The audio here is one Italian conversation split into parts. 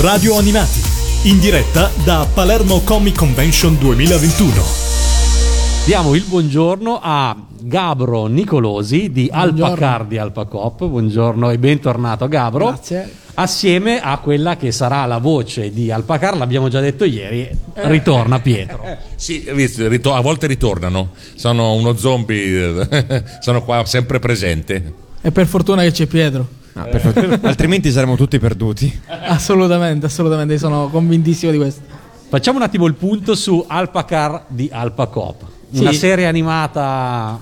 Radio Animati, in diretta da Palermo Comic Convention 2021. Diamo il buongiorno a Gabro Nicolosi di Buongiorno. Alpacar di Alpacop. Buongiorno e bentornato Gabro. Grazie. Assieme a quella che sarà la voce di Alpacar, l'abbiamo già detto ieri, ritorna Pietro. Sì, visto, rito- a volte ritornano, sono uno zombie, eh, sono qua sempre presente. E per fortuna che c'è Pietro. Ah, perfetto. Altrimenti saremmo tutti perduti. Assolutamente, assolutamente, sono convintissimo di questo. Facciamo un attimo il punto su Alpacar di Alpacop. Sì. Una serie animata,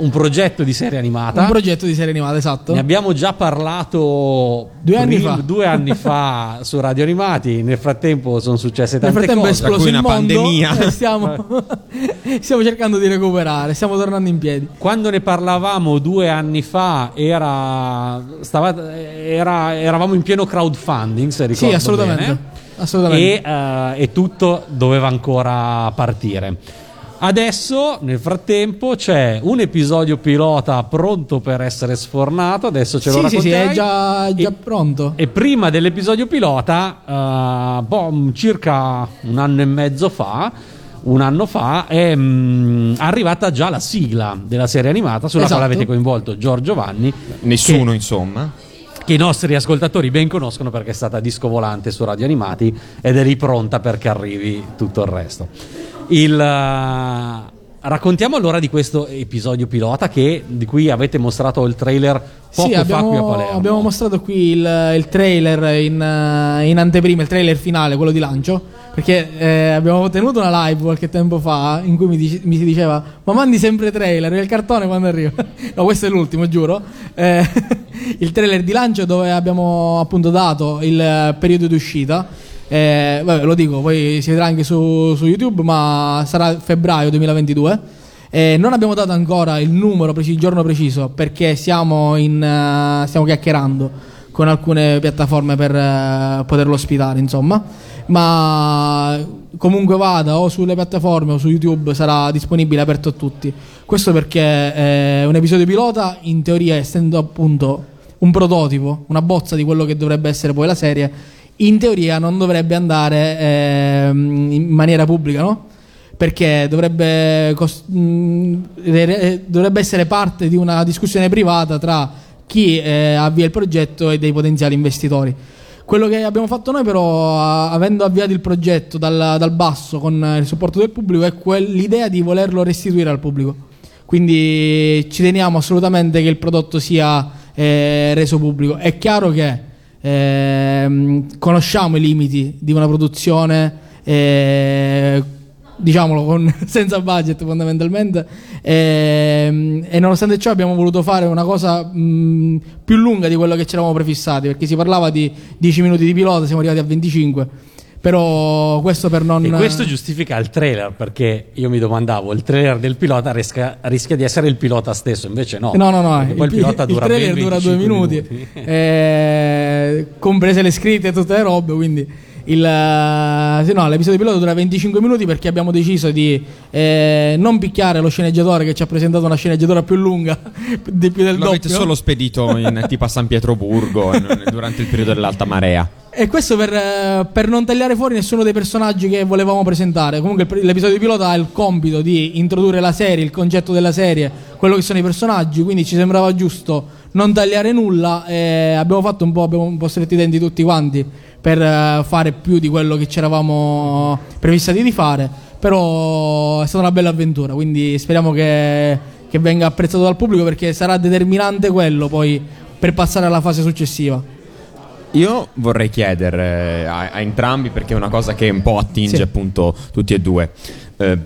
un progetto di serie animata. Un progetto di serie animata, esatto. Ne abbiamo già parlato Due anni prim- fa. due anni fa su Radio Animati. Nel frattempo sono successe Nel tante frattempo è cose. esploso cui il una mondo pandemia. e stiamo, stiamo cercando di recuperare, stiamo tornando in piedi. Quando ne parlavamo due anni fa, era, stava- era- eravamo in pieno crowdfunding. Se ricordo Sì, assolutamente. bene. assolutamente. E, eh, e tutto doveva ancora partire. Adesso, nel frattempo, c'è un episodio pilota pronto per essere sfornato. Adesso ce lo sì, sì, sì, racconterai. è già, è già E- pronto. E prima dell'episodio pilota, eh, boh, circa un anno e mezzo fa, un anno fa, è mm, arrivata già la sigla della serie animata sulla Esatto. quale avete coinvolto Giorgio Vanni. Nessuno, insomma. Che i nostri ascoltatori ben conoscono perché è stata disco volante su Radio Animati ed è lì pronta perché arrivi tutto il resto. Il, eh, raccontiamo allora di questo episodio pilota che, di cui avete mostrato il trailer poco Sì, fa qui a abbiamo, Palermo. abbiamo mostrato qui il, il trailer in, eh, in anteprima, il trailer finale, quello di lancio. Perché eh, abbiamo tenuto una live qualche tempo fa in cui mi, dice- mi si diceva: Ma mandi sempre trailer, il cartone quando arriva. no, questo è l'ultimo, giuro. Eh, il trailer di lancio dove abbiamo appunto dato il eh, periodo di uscita. Eh, vabbè, lo dico, poi si vedrà anche su, su YouTube, ma sarà febbraio 2022. Eh, non abbiamo dato ancora il numero il giorno preciso, perché siamo, in, eh, stiamo chiacchierando con alcune piattaforme per eh, poterlo ospitare, insomma. Ma comunque vada, o sulle piattaforme o su YouTube sarà disponibile aperto a tutti. Questo perché è un episodio pilota, in teoria, essendo appunto un prototipo, una bozza di quello che dovrebbe essere poi la serie, in teoria non dovrebbe andare ehm, in maniera pubblica, no? Perché dovrebbe, cos- mh, re- dovrebbe essere parte di una discussione privata tra chi eh, avvia il progetto e dei potenziali investitori. Quello che abbiamo fatto noi, però, a- avendo avviato il progetto dal, dal basso con il supporto del pubblico, è quel- l'idea di volerlo restituire al pubblico. Quindi ci teniamo assolutamente che il prodotto sia eh, reso pubblico. È chiaro che ehm, conosciamo i limiti di una produzione, eh, diciamolo con- senza budget fondamentalmente, ehm, e nonostante ciò abbiamo voluto fare una cosa mh, più lunga di quello che ci eravamo prefissati, perché si parlava di 10 minuti di pilota, siamo arrivati a 25. Però questo per non... E questo giustifica il trailer, perché io mi domandavo, il trailer del pilota rischia, rischia di essere il pilota stesso, invece no. No, no, no, Perché poi il, pi- pilota il dura trailer ben dura due 25 minuti, eh, comprese le scritte e tutte le robe, quindi il, eh, no, l'episodio pilota dura 25 minuti perché abbiamo deciso di eh, non picchiare lo sceneggiatore che ci ha presentato una sceneggiatura più lunga di più del Lo avete solo spedito in, tipo a San Pietroburgo durante il periodo dell'alta marea. E questo per, eh, per non tagliare fuori nessuno dei personaggi che volevamo presentare. Comunque l'episodio pilota ha il compito di introdurre la serie, il concetto della serie, quello che sono i personaggi, quindi ci sembrava giusto non tagliare nulla e abbiamo fatto un po', abbiamo un po' stretti i denti tutti quanti per eh, fare più di quello che ci eravamo prefissati di fare, però è stata una bella avventura, quindi speriamo che, che venga apprezzato dal pubblico perché sarà determinante quello poi per passare alla fase successiva. Io vorrei chiedere a, a entrambi, perché è una cosa che un po' attinge Sì. appunto tutti e due. Eh,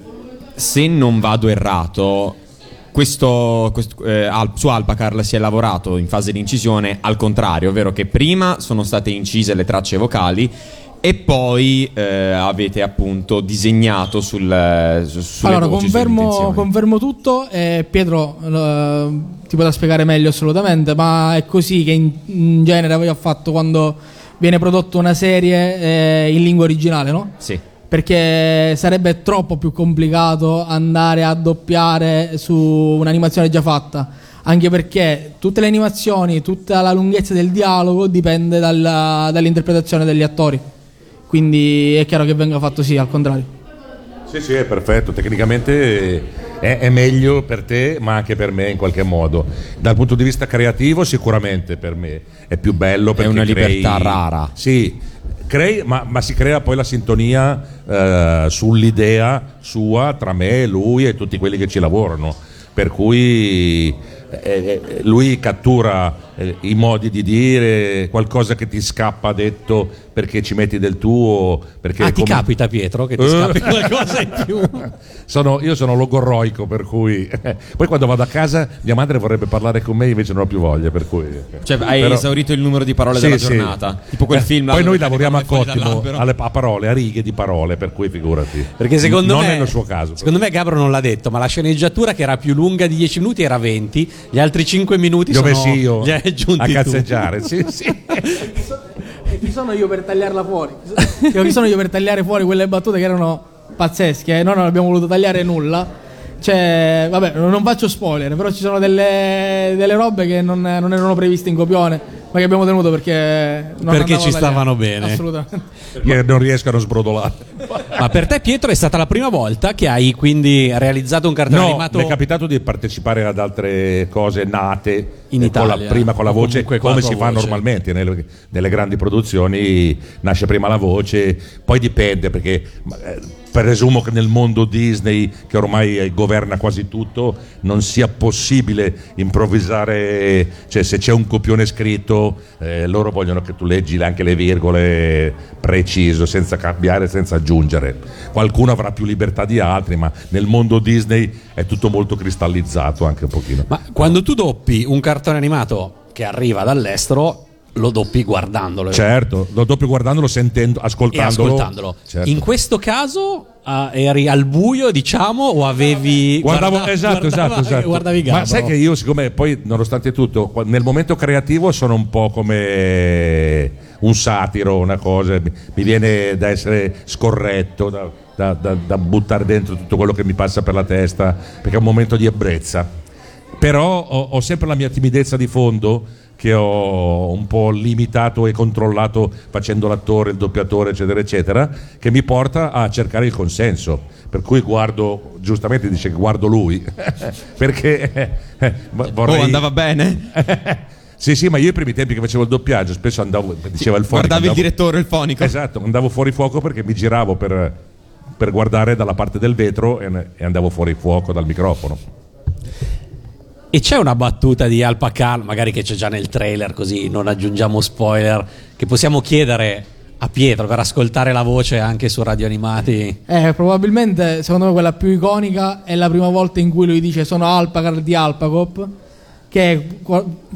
se non vado errato, questo, questo, eh, al- su Alpacar si è lavorato in fase di incisione al contrario, ovvero che prima sono state incise le tracce vocali e poi eh, avete appunto disegnato sul, su- allora, voci, confermo, confermo tutto. E Pietro eh, ti potrà spiegare meglio assolutamente, ma è così che in, in genere poi ho fatto quando viene prodotta una serie eh, in lingua originale, no? Sì. Perché sarebbe troppo più complicato andare a doppiare su un'animazione già fatta. Anche perché tutte le animazioni, tutta la lunghezza del dialogo dipende dalla- dall'interpretazione degli attori. quindi è chiaro che venga fatto sì, al contrario. Sì, sì, è perfetto. Tecnicamente è, è meglio per te, ma anche per me in qualche modo. Dal punto di vista creativo, sicuramente per me è più bello perché una crei- libertà rara. Sì, crei, ma, ma si crea poi la sintonia eh, sull'idea sua tra me lui e tutti quelli che ci lavorano. Per cui eh, eh, lui cattura eh, i modi di dire, qualcosa che ti scappa detto perché ci metti del tuo. Perché Ah, ti come- capita Pietro che ti Eh. scappi qualcosa in più? Sono- io sono logorroico, per cui poi quando vado a casa mia madre vorrebbe parlare con me, invece non ho più voglia. Per cui, Cioè, hai Però- esaurito il numero di parole Sì, della sì. giornata. Tipo quel Eh, film. Poi dove noi lavoriamo a cottimo alle, a parole, a righe di parole, per cui figurati. Perché secondo non me. è nel suo caso. Secondo me Gabro non l'ha detto, ma la sceneggiatura che era più lunga di 10 minuti era 20, gli altri 5 minuti Li ho sono messi io li hai aggiunti a tu. cazzeggiare. Sì, sì. E chi sono io per tagliarla fuori? Chi sono io per tagliare fuori quelle battute che erano pazzesche? eh? Noi non abbiamo voluto tagliare nulla. Cioè, vabbè, non faccio spoiler, però ci sono delle, delle robe che non, non erano previste in copione, ma che abbiamo tenuto perché non Perché ci stavano bene. Assolutamente. Perché non riescono a sbrodolare. Ma per te, Pietro, è stata la prima volta che hai quindi realizzato un cartone No, animato mi è capitato di partecipare ad altre cose nate In eh, con la- Italia, prima con la voce, come la si fa voce. normalmente nelle, nelle grandi produzioni. Nasce prima la voce, poi dipende perché eh, presumo che nel mondo Disney, che ormai governa quasi tutto, non sia possibile improvvisare. Cioè, se c'è un copione scritto, eh, loro vogliono che tu leggi anche le virgole preciso, senza cambiare, senza aggiungere. Qualcuno avrà più libertà di altri, ma nel mondo Disney è tutto molto cristallizzato anche un pochino. Ma quando tu doppi un cartone animato che arriva dall'estero, lo doppi guardandolo. Certo, lo doppio guardandolo, sentendo, ascoltandolo. ascoltandolo. Certo. In questo caso ah, eri al buio, diciamo, o avevi. Guardavo, guarda- esatto, guardava- esatto, esatto. Guardavi Ma Gabro. sai che io, siccome poi, nonostante tutto, nel momento creativo sono un po' come un satiro, una cosa, mi mi viene da essere scorretto, da, da- da- da buttare dentro tutto quello che mi passa per la testa, perché è un momento di ebbrezza. Però ho, ho sempre la mia timidezza di fondo che ho un po' limitato e controllato facendo l'attore, il doppiatore, eccetera, eccetera, che mi porta a cercare il consenso. Per cui guardo, giustamente dice che guardo lui, perché eh, vo- vorrei... Oh, andava bene? Sì, sì, ma io i primi tempi che facevo il doppiaggio spesso andavo, diceva il fonico, Guardavi il andavo- direttore, il fonico. Esatto, andavo fuori fuoco perché mi giravo per, per guardare dalla parte del vetro e, e andavo fuori fuoco dal microfono. E c'è una battuta di Al Pakal, magari che c'è già nel trailer, così non aggiungiamo spoiler, che possiamo chiedere a Pietro per ascoltare la voce anche su radio animati. Eh, probabilmente, secondo me, quella più iconica è la prima volta in cui lui dice sono Alpacar di Alpacop, che è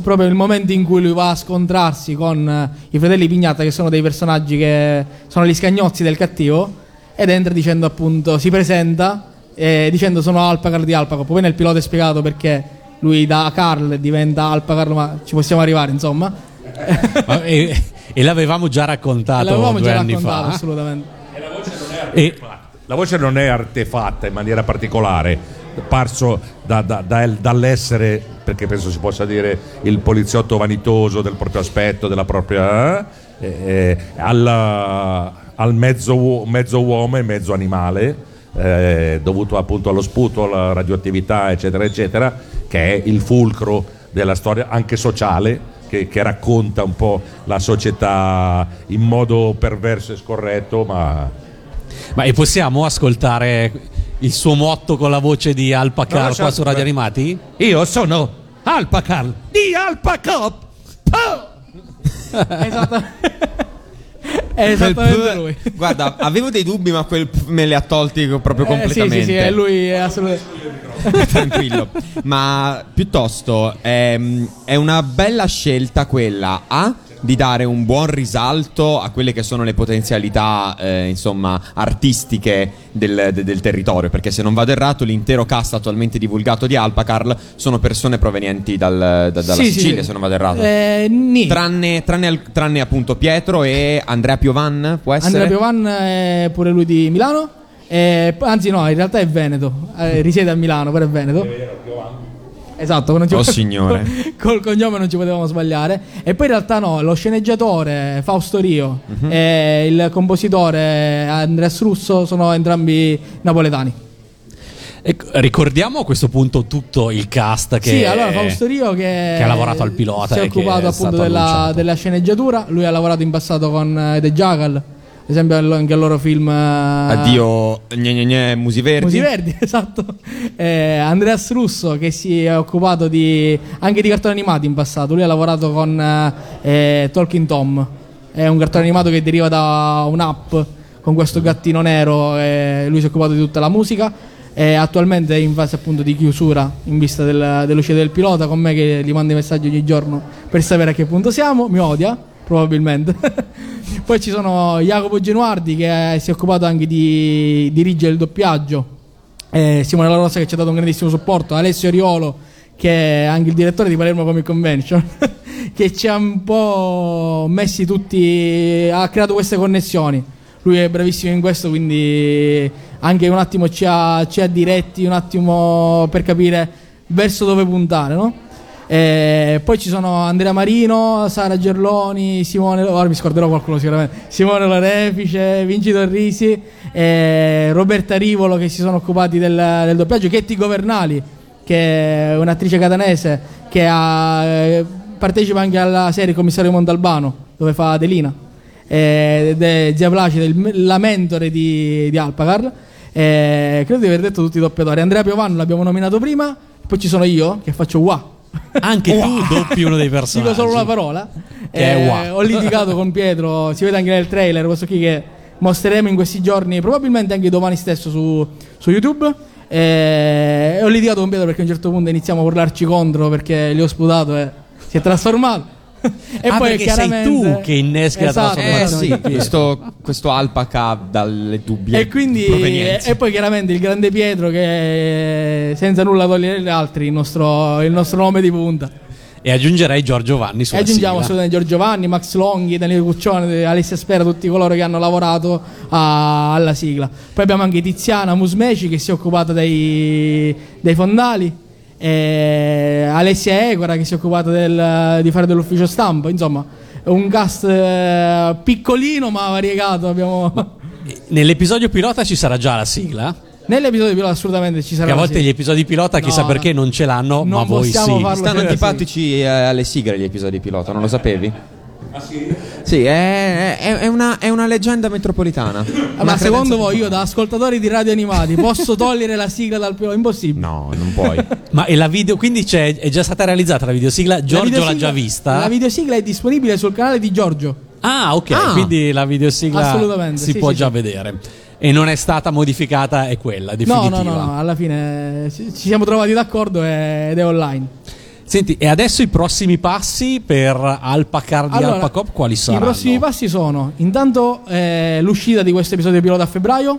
proprio il momento in cui lui va a scontrarsi con eh, i fratelli Pignata, che sono dei personaggi che sono gli scagnozzi del cattivo, ed entra dicendo appunto, si presenta eh, dicendo sono Alpacar di Alpacop. Poi nel pilota è spiegato perché lui da Carl diventa Alpacar, ma ci possiamo arrivare, insomma. Ma- e, e l'avevamo già raccontato L'avevamo due già anni raccontato, fa. assolutamente. E, La voce non è artefatta in maniera particolare, parso da- da- da- dall'essere, perché penso si possa dire, il poliziotto vanitoso del proprio aspetto, della propria... eh, eh, alla- al mezzo, mezzo uomo e mezzo animale, eh, dovuto appunto allo sputo, alla radioattività, eccetera, eccetera, che è il fulcro della storia anche sociale. Che, che racconta un po' la società in modo perverso e scorretto, ma ma e possiamo ascoltare il suo motto con la voce di Al Pakal No, qua su Radio. Animati? Io sono Alpacal di Alpacop. Esatto. È esattamente lui. Guarda, avevo dei dubbi, ma quel p- me li ha tolti proprio Eh, sì, completamente. sì, sì, è lui, è assolutamente. Tranquillo. Ma piuttosto ehm, è una bella scelta quella A di dare un buon risalto a quelle che sono le potenzialità eh, insomma artistiche del, de- del territorio perché se non vado errato l'intero cast attualmente divulgato di Alpacarl sono persone provenienti dal- da- dalla Sì, Sicilia sì. se non vado errato Eh, tranne, tranne al- tranne appunto Pietro e Andrea Piovan può essere Andrea Piovan è pure lui di Milano. Eh, anzi, no, in realtà è Veneto. Eh, risiede a Milano, però è Veneto. Esatto, non ci Oh, signore. col cognome non ci potevamo sbagliare. E poi in realtà no, lo sceneggiatore Fausto Rio Mhm. e il compositore Andreas Russo sono entrambi napoletani. Ecco, ricordiamo a questo punto tutto il cast che, sì, allora Fausto Rio che, che ha lavorato al pilota si è e occupato appunto della, della sceneggiatura. Lui ha lavorato in passato con eh, The Jackal, esempio anche al loro film eh, Addio, gne gne gne, Musi Verdi. Musi Verdi, esatto. Eh, Andreas Russo che si è occupato di, anche di cartoni animati in passato. Lui ha lavorato con eh, eh, Talking Tom. È un cartone animato che deriva da un'app con questo gattino nero. E lui si è occupato di tutta la musica. E attualmente è in fase appunto di chiusura in vista del- dell'uscita del pilota. Con me che gli manda i messaggi ogni giorno per sapere a che punto siamo. Mi odia, probabilmente. Poi ci sono Jacopo Genuardi che si è occupato anche di dirigere il doppiaggio eh, Simone La Rosa che ci ha dato un grandissimo supporto, Alessio Riolo che è anche il direttore di Palermo Comic Convention che ci ha un po' messi tutti, ha creato queste connessioni. Lui è bravissimo in questo, quindi anche un attimo ci ha, ci ha diretti un attimo per capire verso dove puntare, no? Eh, poi ci sono Andrea Marino, Sara Gerloni, Simone, ora mi scorderò qualcuno sicuramente, Simone Lorefice, Vinci Torrisi, eh, Roberta Rivolo che si sono occupati del, del doppiaggio, Chetti Governali che è un'attrice catanese che ha, eh, partecipa anche alla serie Commissario Montalbano dove fa Adelina eh, è zia Placida, il- la mentore di, di Alpacar. Eh, credo di aver detto tutti i doppiatori. Andrea Piovano l'abbiamo nominato prima, poi ci sono io che faccio wa. Anche tu doppi uno dei personaggi. Dico solo una parola. Che è Eh, wa. ho litigato con Pietro, si vede anche nel trailer, questo qui che mostreremo in questi giorni, probabilmente anche domani stesso su, su YouTube. Eh, ho litigato con Pietro perché a un certo punto iniziamo a urlarci contro perché gli ho sputato e si è trasformato. e Ah, perché sei chiaramente- tu che inneschi la Esatto, Eh trasformazione. sì, questo, questo alpaca dalle dubbie E quindi e poi chiaramente il grande Pietro che senza nulla togliere agli altri il nostro, il nostro nome di punta. E aggiungerei Giorgio Vanni E sulla aggiungiamo sigla. assolutamente Giorgio Vanni, Max Longhi, Daniele Cuccione, Alessia Spera, tutti coloro che hanno lavorato a- alla sigla. Poi abbiamo anche Tiziana Musmeci che si è occupata dei, dei fondali, e Alessia Egora che si è occupata del- di fare dell'ufficio stampa, insomma un cast eh, piccolino ma variegato. Abbiamo... Nell'episodio pilota ci sarà già la sigla? Nell'episodio pilota assolutamente ci sarà Che a la volte sigla. gli episodi pilota chissà No, perché non ce l'hanno, non ma voi possiamo sì. farlo. Stanno Sì. antipatici eh, alle sigle gli episodi pilota, non lo sapevi? sì? è, è- è una, è una leggenda metropolitana. Ah, Una ma secondo voi io da ascoltatori di radio animati posso togliere la sigla dal pilota? Impossibile. No, non puoi. Ma e la video, quindi c'è, è già stata realizzata la videosigla? Giorgio l'ha videosigla- già vista? La videosigla è disponibile sul canale di Giorgio. Ah, ok, Ah. quindi la videosigla si sì, può sì, già sì. vedere. E non è stata modificata, è quella No, definitiva. no, no, no, alla fine eh, ci siamo trovati d'accordo e- ed è online. Senti, e adesso i prossimi passi per Alpacar di Allora, Alpacop quali saranno? I prossimi passi sono intanto eh, l'uscita di questo episodio pilota a febbraio,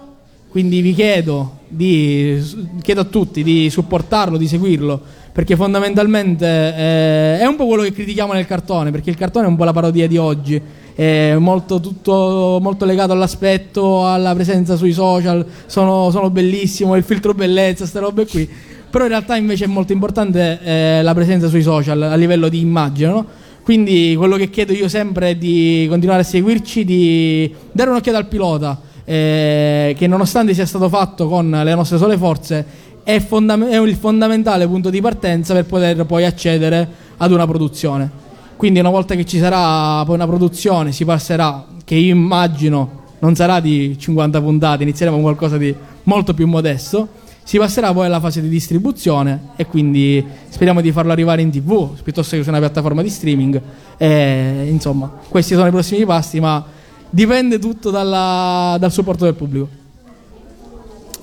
quindi vi chiedo, di, chiedo a tutti di supportarlo, di seguirlo, perché fondamentalmente eh, è un po' quello che critichiamo nel cartone, perché il cartone è un po' la parodia di oggi, è molto, tutto, molto legato all'aspetto, alla presenza sui social, sono, sono bellissimo, il filtro bellezza, queste robe qui. Però in realtà invece è molto importante eh, la presenza sui social a livello di immagine, no? Quindi quello che chiedo io sempre è di continuare a seguirci, di dare un'occhiata al pilota, eh, che nonostante sia stato fatto con le nostre sole forze, è, fondam- è il fondamentale punto di partenza per poter poi accedere ad una produzione. Quindi una volta che ci sarà poi una produzione, si passerà, che io immagino non sarà di 50 puntate, inizieremo con qualcosa di molto più modesto. Si passerà poi alla fase di distribuzione e quindi speriamo di farlo arrivare in tv piuttosto che su una piattaforma di streaming. E, insomma, questi sono i prossimi passi, ma dipende tutto dalla- dal supporto del pubblico.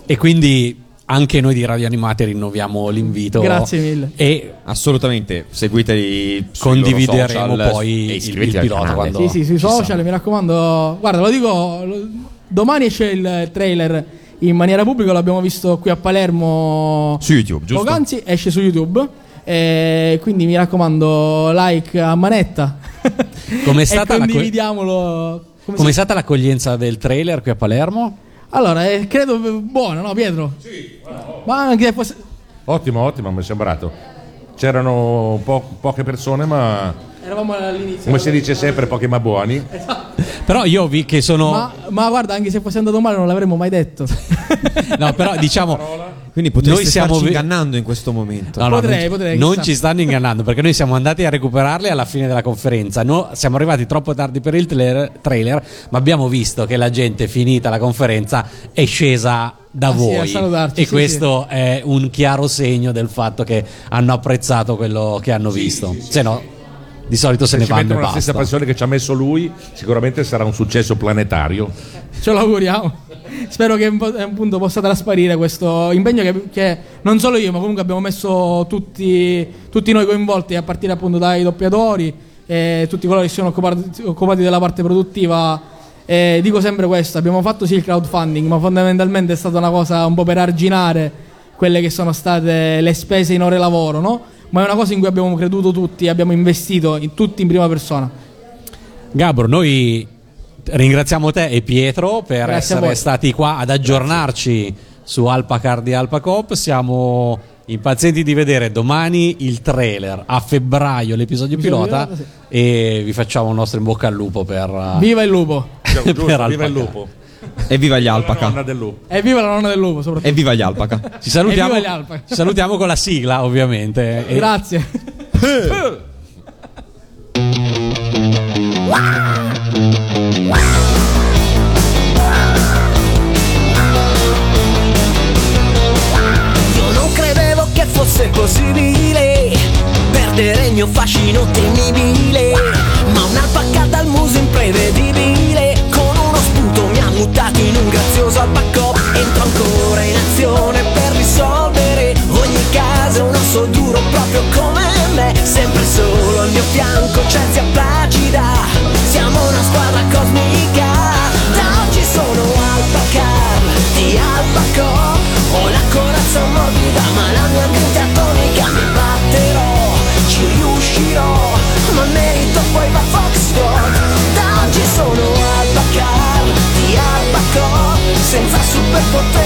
E quindi anche noi di Radio Animati rinnoviamo l'invito. Grazie mille. E Assolutamente, seguiteli Condivideremo social poi e il- il pilota quando- Sì, sì, sui ci social, sarà. mi raccomando. Guarda, lo dico, lo- domani esce il trailer in maniera pubblica, l'abbiamo visto qui a Palermo. Su YouTube, giusto? Poc'anzi esce su YouTube. E quindi mi raccomando, like a manetta. Com'è E stata la co- condividiamolo. Come com'è si- stata l'accoglienza del trailer qui a Palermo? Allora, eh, credo buono, no, Pietro? Sì, Ma anche fosse- Ottimo, ottimo, mi è sembrato. c'erano po- poche persone, ma Eravamo all'inizio. come si dice sempre, pochi ma buoni. Però io vi che sono. Ma, ma guarda, anche se fosse andato male non l'avremmo mai detto. No, però diciamo. Quindi potreste Noi starci vi- ingannando in questo momento. No, no, Potrei, non, potrei, non ci stanno ingannando perché noi siamo andati a recuperarli alla fine della conferenza. No- siamo arrivati troppo tardi per il trailer, trailer, ma abbiamo visto che la gente, finita la conferenza, è scesa da Ah, sì, voi. a salutarci, e sì, questo è un chiaro segno del fatto che hanno apprezzato quello che hanno visto. Se no, di solito se Se ne ci vanno mettono e la stessa basta. passione che ci ha messo lui, sicuramente sarà un successo planetario. Ce lo auguriamo. Spero che appunto possa trasparire questo impegno che, che non solo io, ma comunque abbiamo messo tutti, tutti noi coinvolti, a partire appunto dai doppiatori e tutti coloro che si sono occupati, occupati della parte produttiva. E dico sempre questo: abbiamo fatto sì il crowdfunding, ma fondamentalmente è stata una cosa un po' per arginare quelle che sono state le spese in ore lavoro, no? Ma è una cosa in cui abbiamo creduto tutti, abbiamo investito in, tutti in prima persona. Gabro, noi ringraziamo te e Pietro per Grazie essere stati qua ad aggiornarci su Alpacar di Alpacop. Siamo impazienti di vedere domani il trailer, a febbraio l'episodio Episodio pilota e vi facciamo il nostro in bocca al lupo per... Viva il lupo! Per Giusto, viva il lupo. Evviva gli La alpaca. nonna del lupo. E viva la nonna del lupo, soprattutto. Evviva gli alpaca. Ci salutiamo, Evviva gli Alpaca. ci salutiamo con la sigla ovviamente. E- Grazie. Io non credevo che fosse possibile perdere il mio fascino temibile. Sempre solo al mio fianco c'è zia Placida, siamo una squadra cosmica. Da oggi sono alpacar di albacop. Ho la corazza morbida ma la mia mente atomica Mi batterò, ci riuscirò Ma merito poi va Foxtrot Da oggi sono Albacar di Albacor Senza superpoteri